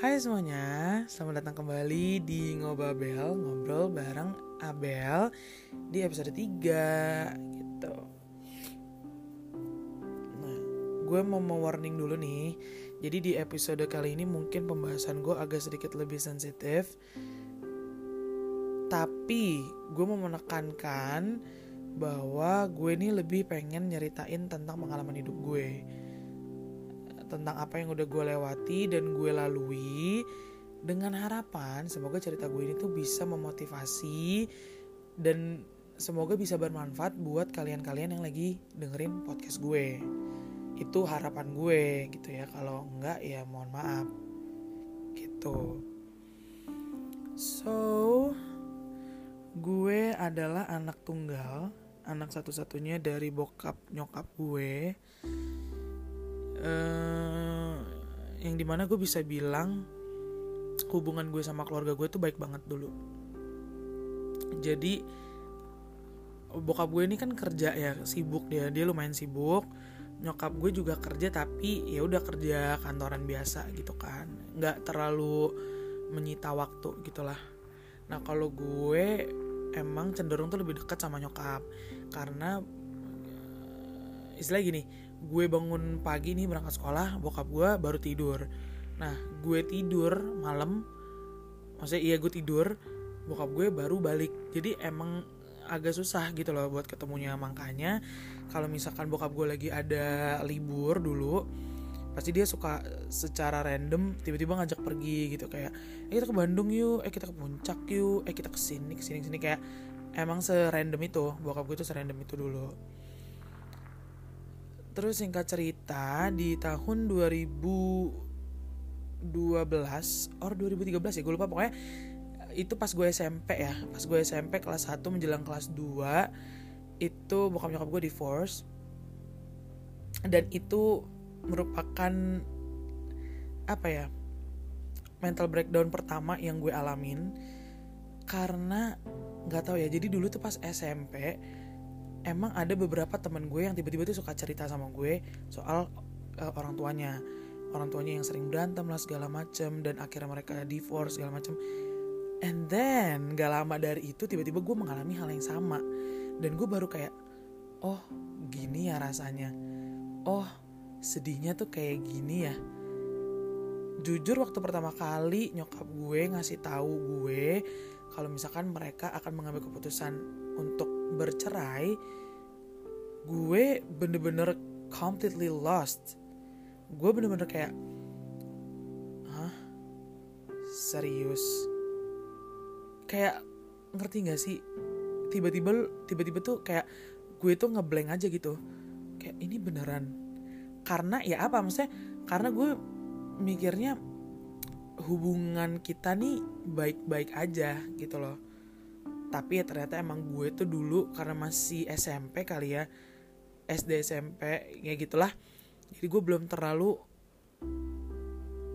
Hai semuanya, selamat datang kembali di Ngobabel, ngobrol bareng Abel di episode 3 gitu. Nah, gue mau mau warning dulu nih. Jadi di episode kali ini mungkin pembahasan gue agak sedikit lebih sensitif. Tapi gue mau menekankan bahwa gue ini lebih pengen nyeritain tentang pengalaman hidup gue tentang apa yang udah gue lewati dan gue lalui dengan harapan semoga cerita gue ini tuh bisa memotivasi dan semoga bisa bermanfaat buat kalian-kalian yang lagi dengerin podcast gue. Itu harapan gue gitu ya kalau enggak ya mohon maaf. Gitu. So gue adalah anak tunggal anak satu-satunya dari bokap nyokap gue uh, yang di mana gue bisa bilang hubungan gue sama keluarga gue tuh baik banget dulu. Jadi bokap gue ini kan kerja ya sibuk dia dia lumayan sibuk. Nyokap gue juga kerja tapi ya udah kerja kantoran biasa gitu kan. Nggak terlalu menyita waktu gitulah. Nah kalau gue emang cenderung tuh lebih dekat sama nyokap karena istilah gini gue bangun pagi nih berangkat sekolah bokap gue baru tidur. Nah gue tidur malam maksudnya iya gue tidur bokap gue baru balik. Jadi emang agak susah gitu loh buat ketemunya. Makanya kalau misalkan bokap gue lagi ada libur dulu pasti dia suka secara random tiba-tiba ngajak pergi gitu. Kayak eh kita ke Bandung yuk eh kita ke puncak yuk eh kita ke sini ke sini sini. Kayak emang serandom itu bokap gue tuh serandom itu dulu Terus singkat cerita di tahun 2012 or 2013 ya gue lupa pokoknya itu pas gue SMP ya. Pas gue SMP kelas 1 menjelang kelas 2 itu bokap nyokap gue divorce. Dan itu merupakan apa ya mental breakdown pertama yang gue alamin. Karena nggak tahu ya jadi dulu tuh pas SMP emang ada beberapa teman gue yang tiba-tiba tuh suka cerita sama gue soal uh, orang tuanya. Orang tuanya yang sering berantem lah segala macem dan akhirnya mereka divorce segala macem. And then gak lama dari itu tiba-tiba gue mengalami hal yang sama. Dan gue baru kayak oh gini ya rasanya. Oh sedihnya tuh kayak gini ya. Jujur waktu pertama kali nyokap gue ngasih tahu gue kalau misalkan mereka akan mengambil keputusan untuk bercerai gue bener-bener completely lost. Gue bener-bener kayak hah? Serius? Kayak ngerti gak sih? Tiba-tiba tiba-tiba tuh kayak gue tuh ngeblank aja gitu. Kayak ini beneran? Karena ya apa? Maksudnya karena gue mikirnya hubungan kita nih baik-baik aja gitu loh tapi ya ternyata emang gue tuh dulu karena masih SMP kali ya SD SMP ya gitulah. Jadi gue belum terlalu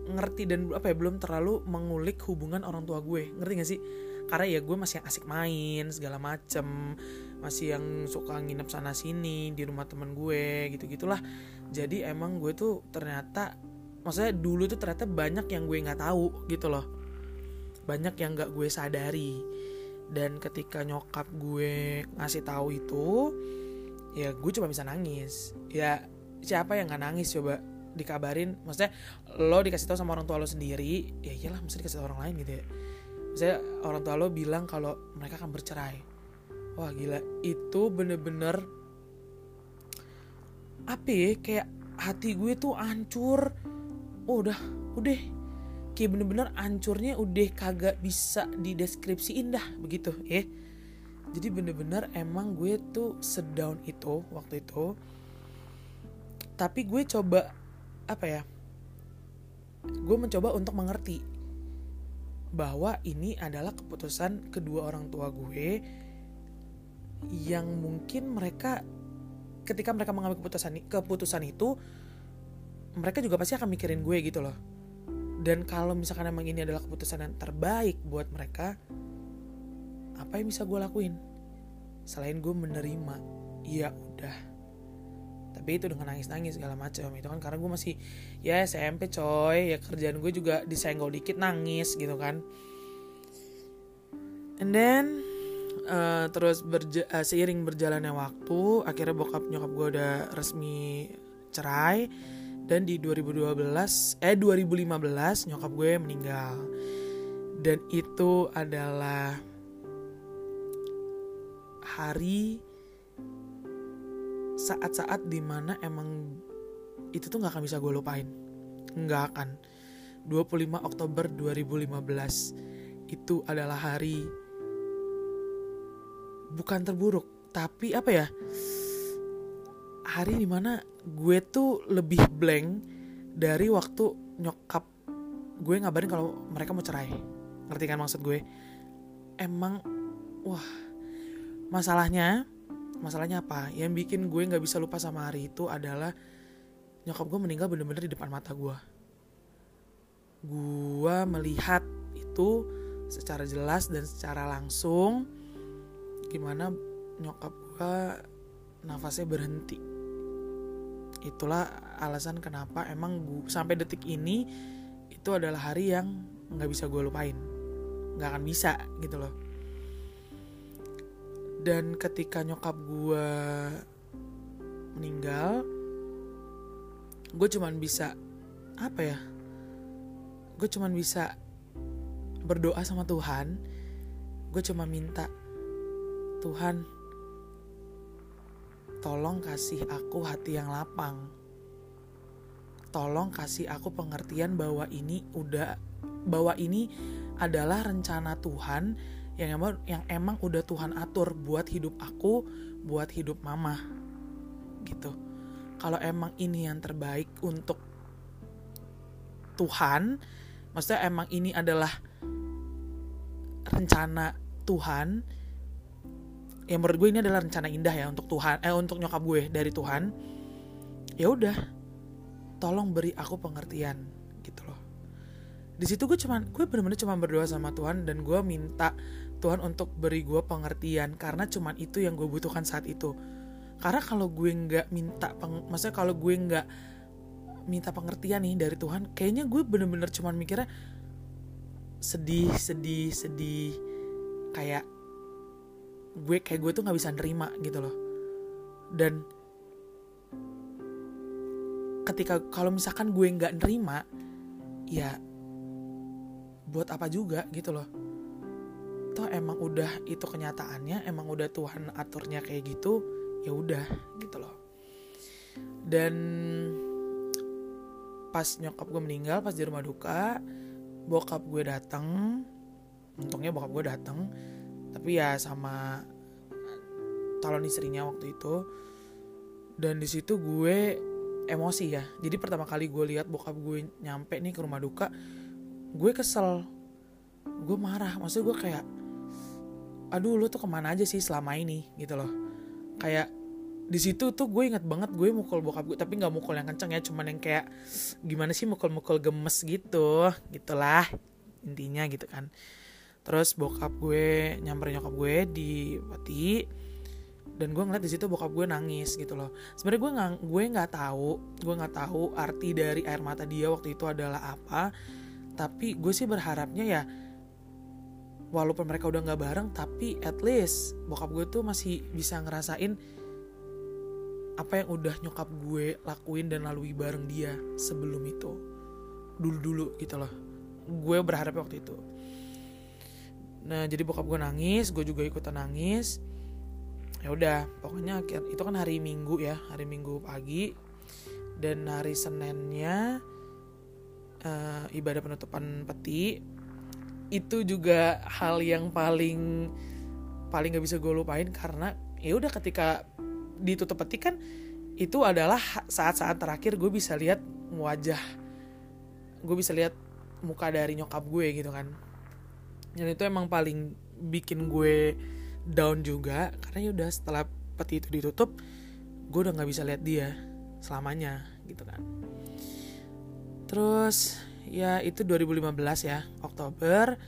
ngerti dan apa ya belum terlalu mengulik hubungan orang tua gue. Ngerti gak sih? Karena ya gue masih yang asik main segala macem. Masih yang suka nginep sana sini di rumah temen gue gitu gitulah jadi emang gue tuh ternyata maksudnya dulu tuh ternyata banyak yang gue nggak tahu gitu loh. Banyak yang nggak gue sadari dan ketika nyokap gue ngasih tahu itu ya gue cuma bisa nangis. Ya siapa yang nggak nangis coba dikabarin? Maksudnya lo dikasih tahu sama orang tua lo sendiri ya iyalah mesti dikasih tahu orang lain gitu ya. Maksudnya orang tua lo bilang kalau mereka akan bercerai. Wah gila. Itu bener-bener apa ya kayak hati gue tuh hancur. Oh udah udah kayak bener-bener ancurnya udah kagak bisa dideskripsiin dah begitu ya. Jadi bener-bener emang gue tuh sedown itu waktu itu. Tapi gue coba apa ya gue mencoba untuk mengerti bahwa ini adalah keputusan kedua orang tua gue yang mungkin mereka ketika mereka mengambil keputusan keputusan itu mereka juga pasti akan mikirin gue gitu loh dan kalau misalkan emang ini adalah keputusan yang terbaik buat mereka apa yang bisa gue lakuin? Selain gue menerima ya udah. Tapi itu dengan nangis nangis segala macam itu kan karena gue masih ya SMP coy. Ya kerjaan gue juga disenggol dikit nangis gitu kan. And then uh, terus berja uh, seiring berjalannya waktu akhirnya bokap nyokap gue udah resmi cerai dan di 2012 eh 2015 nyokap gue meninggal. Dan itu adalah hari saat-saat di mana emang itu tuh nggak akan bisa gue lupain. Nggak akan. 25 Oktober 2015 itu adalah hari bukan terburuk tapi apa ya hari di mana gue tuh lebih blank dari waktu nyokap gue ngabarin kalau mereka mau cerai. Ngerti kan maksud gue? Emang wah masalahnya masalahnya apa? Yang bikin gue nggak bisa lupa sama hari itu adalah nyokap gue meninggal bener-bener di depan mata gue. Gue melihat itu secara jelas dan secara langsung gimana nyokap gue nafasnya berhenti itulah alasan kenapa emang gue sampai detik ini itu adalah hari yang nggak bisa gue lupain. Nggak akan bisa gitu loh. Dan ketika nyokap gue meninggal gue cuman bisa apa ya gue cuman bisa berdoa sama Tuhan. Gue cuma minta Tuhan tolong kasih aku hati yang lapang tolong kasih aku pengertian bahwa ini udah bahwa ini adalah rencana Tuhan yang emang yang emang udah Tuhan atur buat hidup aku, buat hidup mama. Gitu. Kalau emang ini yang terbaik untuk Tuhan, maksudnya emang ini adalah rencana Tuhan. Yang menurut gue ini adalah rencana indah ya untuk Tuhan, eh untuk nyokap gue dari Tuhan. Ya udah, tolong beri aku pengertian gitu loh. Di situ gue cuman gue bener-bener cuma berdoa sama Tuhan dan gue minta Tuhan untuk beri gue pengertian karena cuman itu yang gue butuhkan saat itu karena kalau gue nggak minta peng, maksudnya kalau gue nggak minta pengertian nih dari Tuhan kayaknya gue bener-bener cuman mikirnya sedih sedih sedih kayak gue kayak gue tuh nggak bisa nerima gitu loh. Dan ketika kalau misalkan gue nggak nerima ya buat apa juga gitu loh. Toh emang udah itu kenyataannya emang udah Tuhan aturnya kayak gitu ya udah gitu loh. Dan pas nyokap gue meninggal pas di rumah duka bokap gue datang untungnya bokap gue datang tapi ya sama calon istrinya waktu itu. Dan di situ gue emosi ya. Jadi pertama kali gue lihat bokap gue nyampe nih ke rumah duka gue kesel. Gue marah. Maksud gue kayak aduh lu tuh ke mana aja sih selama ini? Gitu loh. Kayak di situ tuh gue inget banget gue mukul bokap gue tapi nggak mukul yang kenceng ya cuman yang kayak gimana sih mukul-mukul gemes gitu? Gitulah intinya gitu kan terus bokap gue nyamperin nyokap gue di peti dan gue ngeliat di situ bokap gue nangis gitu loh. Sebenarnya gue nggak gue nggak tahu gue nggak tahu arti dari air mata dia waktu itu adalah apa. Tapi gue sih berharapnya ya walaupun mereka udah nggak bareng tapi at least bokap gue tuh masih bisa ngerasain apa yang udah nyokap gue lakuin dan lalui bareng dia sebelum itu. Dulu dulu gitu loh. Gue berharap waktu itu nah jadi bokap gue nangis gue juga ikutan nangis. Ya udah pokoknya itu kan hari minggu ya hari minggu pagi. Dan hari seninnya uh, ibadah penutupan peti itu juga hal yang paling paling gak bisa gue lupain karena ya udah ketika ditutup peti kan itu adalah saat-saat terakhir gue bisa lihat wajah gue bisa lihat muka dari nyokap gue gitu kan dan itu emang paling bikin gue down juga karena ya udah setelah peti itu ditutup gue udah nggak bisa lihat dia selamanya gitu kan. Terus ya itu 2015 ya Oktober.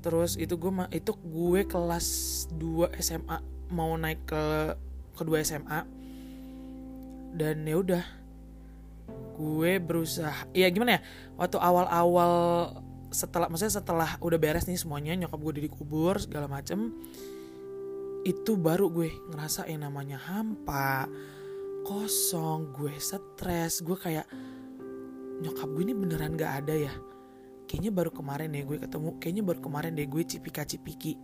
Terus itu gue itu gue kelas 2 SMA mau naik ke kedua SMA dan ya udah gue berusaha ya gimana ya waktu awal-awal setelah maksudnya setelah udah beres nih semuanya nyokap gue dikubur segala macem itu baru gue ngerasa yang namanya hampa kosong gue stres gue kayak nyokap gue ini beneran gak ada ya? Kayaknya baru kemarin deh gue ketemu kayaknya baru kemarin deh gue cipika cipiki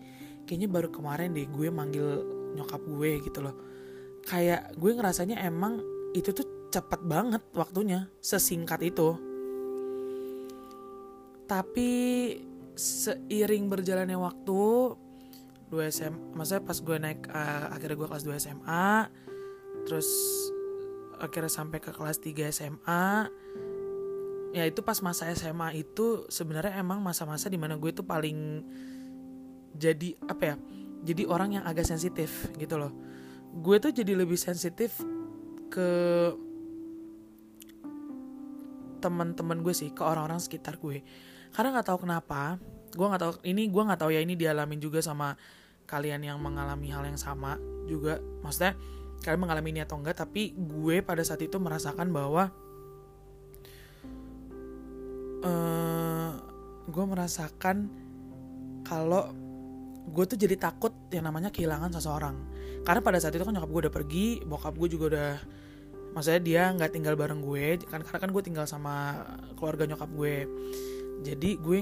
kayaknya baru kemarin deh gue manggil nyokap gue gitu loh. Kayak gue ngerasanya emang itu tuh cepet banget waktunya sesingkat itu tapi seiring berjalannya waktu 2 SM maksudnya pas gue naik uh, akhirnya gue kelas 2 SMA terus akhirnya sampai ke kelas 3 SMA ya itu pas masa SMA itu sebenarnya emang masa-masa di mana gue tuh paling jadi apa ya jadi orang yang agak sensitif gitu loh. Gue tuh jadi lebih sensitif ke teman-teman gue sih ke orang-orang sekitar gue. Karena nggak tahu kenapa gue nggak tahu ini gue nggak tahu ya ini dialamin juga sama kalian yang mengalami hal yang sama juga. Maksudnya kalian mengalami ini atau enggak tapi gue pada saat itu merasakan bahwa uh, gue merasakan kalau gue tuh jadi takut yang namanya kehilangan seseorang. Karena pada saat itu kan nyokap gue udah pergi bokap gue juga udah maksudnya dia nggak tinggal bareng gue kan karena kan gue tinggal sama keluarga nyokap gue. Jadi gue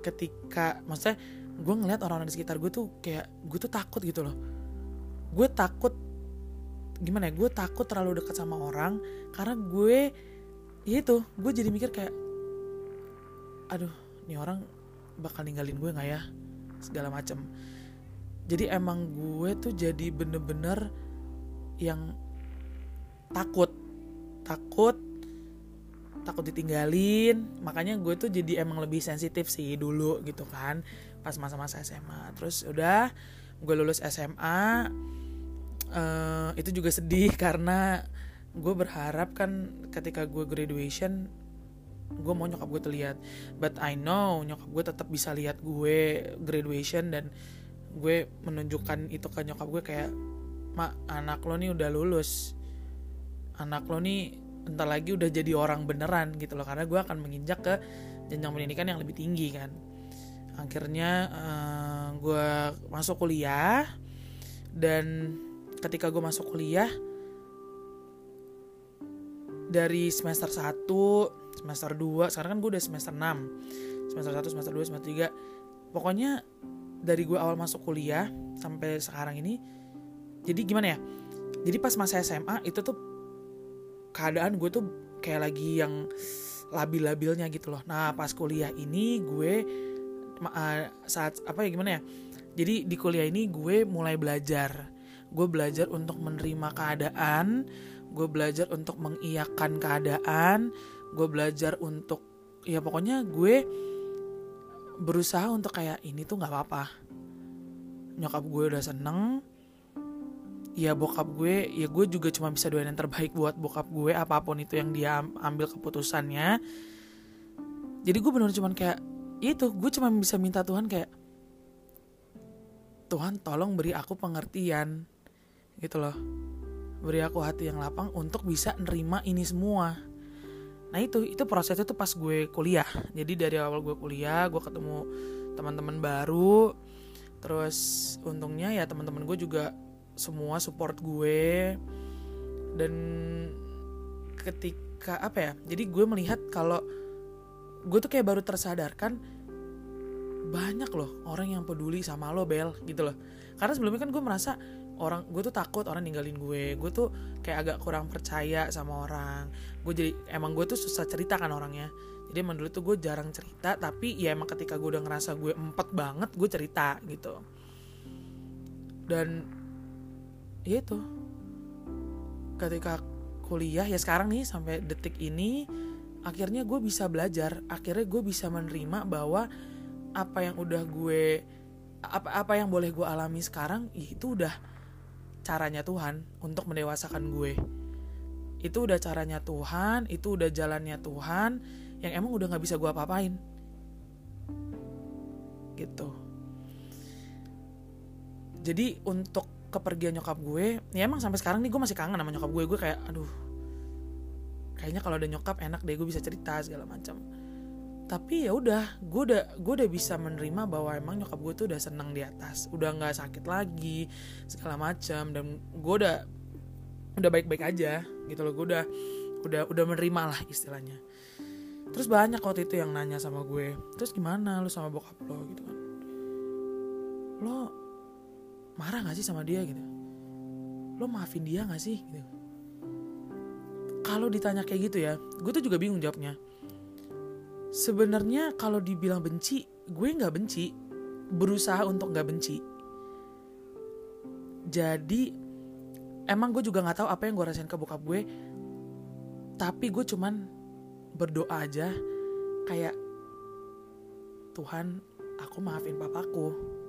ketika maksudnya gue ngeliat orang-orang di sekitar gue tuh kayak gue tuh takut gitu loh. Gue takut gimana ya gue takut terlalu dekat sama orang karena gue ya itu gue jadi mikir kayak aduh ini orang bakal ninggalin gue nggak ya? Segala macem. Jadi emang gue tuh jadi bener-bener yang takut. Takut takut ditinggalin. Makanya gue tuh jadi emang lebih sensitif sih dulu gitu kan pas masa-masa SMA terus udah gue lulus SMA uh, eh, itu juga sedih karena gue berharap kan ketika gue graduation gue mau nyokap gue terlihat. But I know nyokap gue tetap bisa lihat gue graduation dan gue menunjukkan itu ke nyokap gue kayak mak anak lo nih udah lulus anak lo nih entar lagi udah jadi orang beneran gitu loh. Karena gue akan menginjak ke jenjang pendidikan yang lebih tinggi kan. Akhirnya uh, eh, gue masuk kuliah dan ketika gue masuk kuliah dari semester 1 semester 2 sekarang kan gue udah semester 6 semester 1 semester 2 semester 3 pokoknya dari gue awal masuk kuliah sampai sekarang ini jadi gimana ya? Jadi pas masa SMA itu tuh keadaan gue tuh kayak lagi yang labil-labilnya gitu loh. Nah pas kuliah ini gue uh, saat apa ya gimana ya? Jadi di kuliah ini gue mulai belajar. Gue belajar untuk menerima keadaan. Gue belajar untuk mengiyakan keadaan. Gue belajar untuk ya pokoknya gue berusaha untuk kayak ini tuh nggak apa-apa. Nyokap gue udah seneng, ya bokap gue ya gue juga cuma bisa doain yang terbaik buat bokap gue apa pun itu yang dia ambil keputusannya. Jadi gue benar cuma kayak ya itu gue cuma bisa minta Tuhan kayak Tuhan tolong beri aku pengertian gitu loh. Beri aku hati yang lapang untuk bisa nerima ini semua. Nah itu itu prosesnya tuh pas gue kuliah. Jadi dari awal gue kuliah gue ketemu teman-teman baru. Terus untungnya ya teman-teman gue juga semua support gue. Dan ketika apa ya jadi gue melihat kalau gue tuh kayak baru tersadarkan banyak loh orang yang peduli sama lo bel gitu loh. Karena sebelumnya kan gue merasa orang gue tuh takut orang ninggalin gue. Gue tuh kayak agak kurang percaya sama orang. Gue jadi emang gue tuh susah cerita kan orangnya. Jadi emang dulu tuh gue jarang cerita tapi ya emang ketika gue udah ngerasa gue empet banget gue cerita gitu. Dan ya itu. Ketika kuliah ya sekarang nih sampai detik ini akhirnya gue bisa belajar. Akhirnya gue bisa menerima bahwa apa yang udah gue apa apa yang boleh gue alami sekarang itu udah caranya Tuhan untuk mendewasakan gue. Itu udah caranya Tuhan itu udah jalannya Tuhan yang emang udah nggak bisa gue apa-apain. Gitu. Jadi untuk kepergian nyokap gue ya emang sampai sekarang nih gue masih kangen sama nyokap gue. Gue kayak aduh kayaknya kalau ada nyokap enak deh gue bisa cerita segala macam. Tapi ya udah gue udah gue udah bisa menerima bahwa emang nyokap gue tuh udah seneng di atas udah nggak sakit lagi segala macam dan gue udah udah baik-baik aja gitu loh. Gue udah udah udah menerima lah istilahnya. Terus banyak waktu itu yang nanya sama gue terus gimana lu sama bokap lo? Gitu kan. Lo marah gak sih sama dia gitu? Lo maafin dia gak sih? Gitu. Kalau ditanya kayak gitu ya gue tuh juga bingung jawabnya. Sebenarnya kalau dibilang benci gue nggak benci. Berusaha untuk nggak benci. Jadi emang gue juga nggak tahu apa yang gue rasain ke bokap gue. Tapi gue cuman berdoa aja kayak Tuhan aku maafin papaku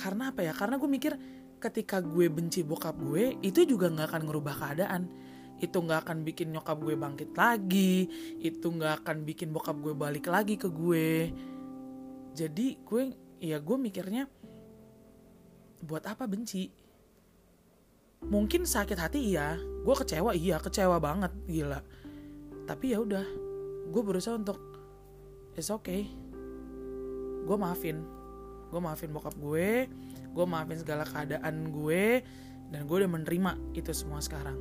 karena apa ya? Karena gue mikir ketika gue benci bokap gue itu juga nggak akan ngerubah keadaan. Itu nggak akan bikin nyokap gue bangkit lagi. Itu nggak akan bikin bokap gue balik lagi ke gue. Jadi gue ya gue mikirnya buat apa benci? Mungkin sakit hati iya gue kecewa iya kecewa banget gila. Tapi ya udah gue berusaha untuk it's okay. Gue maafin gue maafin bokap gue gue maafin segala keadaan gue dan gue udah menerima itu semua sekarang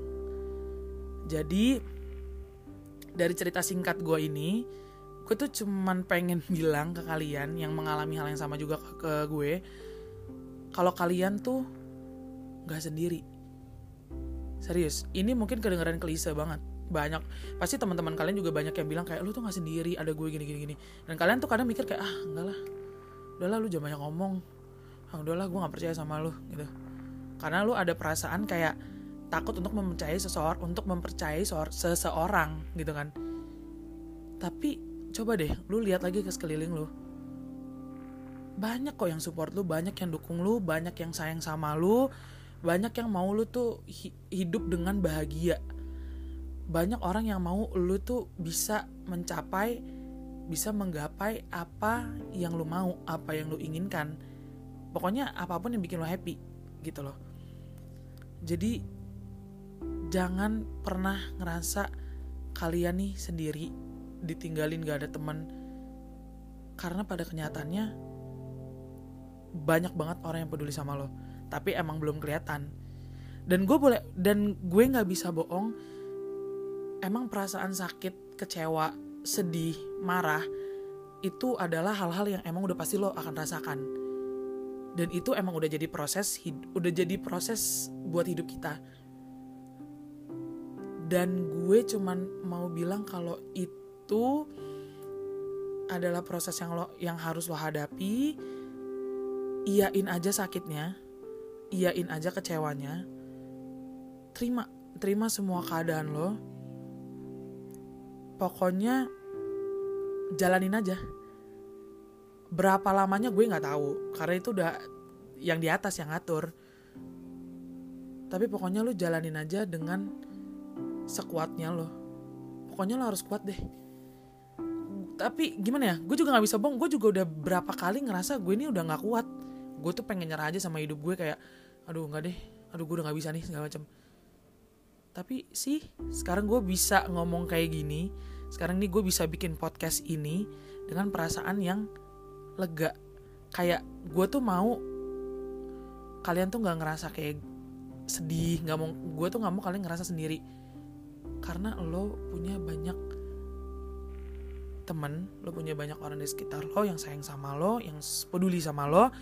jadi dari cerita singkat gue ini, gue tuh cuman pengen bilang ke kalian yang mengalami hal yang sama juga ke, ke gue, kalau kalian tuh nggak sendiri. Serius, ini mungkin kedengeran klise banget. Banyak, pasti teman-teman kalian juga banyak yang bilang kayak lu tuh nggak sendiri, ada gue gini gini gini. Dan kalian tuh kadang mikir kayak ah enggak lah, udahlah lu jangan banyak ngomong, ah udahlah gue nggak percaya sama lu gitu. Karena lu ada perasaan kayak takut untuk mempercayai seseorang untuk mempercayai seseorang gitu kan. Tapi coba deh lu lihat lagi ke sekeliling lu. Banyak kok yang support lu banyak yang dukung lu banyak yang sayang sama lu banyak yang mau lu tuh hidup dengan bahagia. Banyak orang yang mau lu tuh bisa mencapai bisa menggapai apa yang lu mau apa yang lu inginkan. Pokoknya apa pun yang bikin lu happy gitu loh. Jadi jangan pernah ngerasa kalian nih sendiri ditinggalin gak ada teman karena pada kenyataannya banyak banget orang yang peduli sama lo. Tapi emang belum kelihatan. Dan gue boleh dan gue nggak bisa bohong emang perasaan sakit kecewa sedih marah itu adalah hal-hal yang emang udah pasti lo akan rasakan. Dan itu emang udah jadi proses udah jadi proses buat hidup kita. Dan gue cuman mau bilang kalau itu adalah proses yang lo yang harus lo hadapi. Iyain aja sakitnya iyain aja kecewanya. Terima terima semua keadaan lo pokoknya jalanin aja. Berapa lamanya gue nggak tahu karena itu udah yang di atas yang ngatur. Tapi pokoknya lo jalanin aja dengan sekuatnya lo. Pokoknya lo harus kuat deh. Tapi gimana ya gue juga nggak bisa bohong. Gue juga udah berapa kali ngerasa gue ini udah nggak kuat. Gue tuh pengen nyerah aja sama hidup gue kayak aduh nggak deh. Aduh gue udah nggak bisa nih segala macam tapi sih sekarang gue bisa ngomong kayak gini sekarang nih gue bisa bikin podcast ini dengan perasaan yang lega. Kayak gue tuh mau kalian tuh nggak ngerasa kayak sedih nggak mau gue tuh nggak mau kalian ngerasa sendiri. Karena lo punya banyak temen lo punya banyak orang di sekitar lo yang sayang sama lo yang peduli sama lo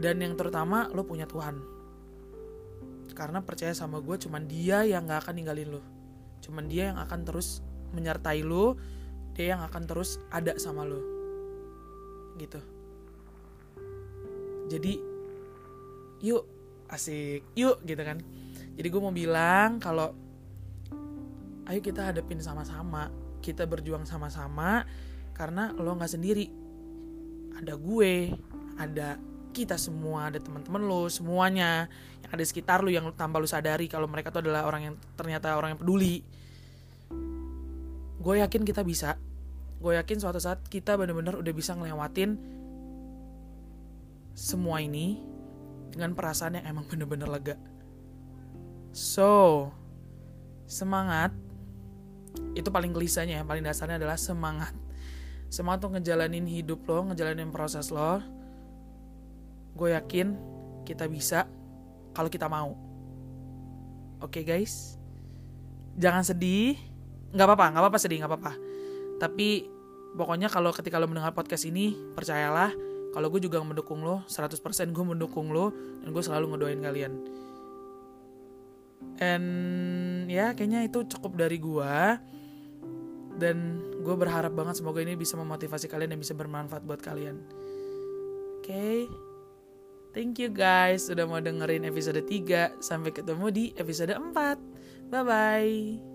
dan yang terutama lo punya Tuhan karena percaya sama gue cuman dia yang gak akan ninggalin lo cuman dia yang akan terus menyertai lo dia yang akan terus ada sama lo gitu. Jadi yuk asik yuk gitu kan. Jadi gue mau bilang kalau ayo kita hadapin sama-sama kita berjuang sama-sama karena lo nggak sendiri. Ada gue ada kita semua ada teman-teman lo semuanya yang ada di sekitar lo yang tanpa lo sadari kalau mereka tuh adalah orang yang ternyata orang yang peduli. Gue yakin kita bisa. Gue yakin suatu saat kita benar-benar udah bisa ngelewatin semua ini dengan perasaan yang emang bener-bener lega. So, semangat. Itu paling gelisahnya yang paling dasarnya adalah semangat. Semangat tuh ngejalanin hidup lo ngejalanin proses lo gue yakin kita bisa kalau kita mau. Oke okay, guys? Jangan sedih. Nggak apa-apa nggak apa-apa sedih nggak apa-apa. Tapi pokoknya kalau ketika lo mendengar podcast ini percayalah kalau gue juga mendukung lo 100% gue mendukung lo dan gue selalu ngedoain kalian. And ya kayaknya itu cukup dari gue dan gue berharap banget semoga ini bisa memotivasi kalian dan bisa bermanfaat buat kalian. Oke? okay? Thank you guys sudah mau dengerin episode 3 sampai ketemu di episode 4 bye bye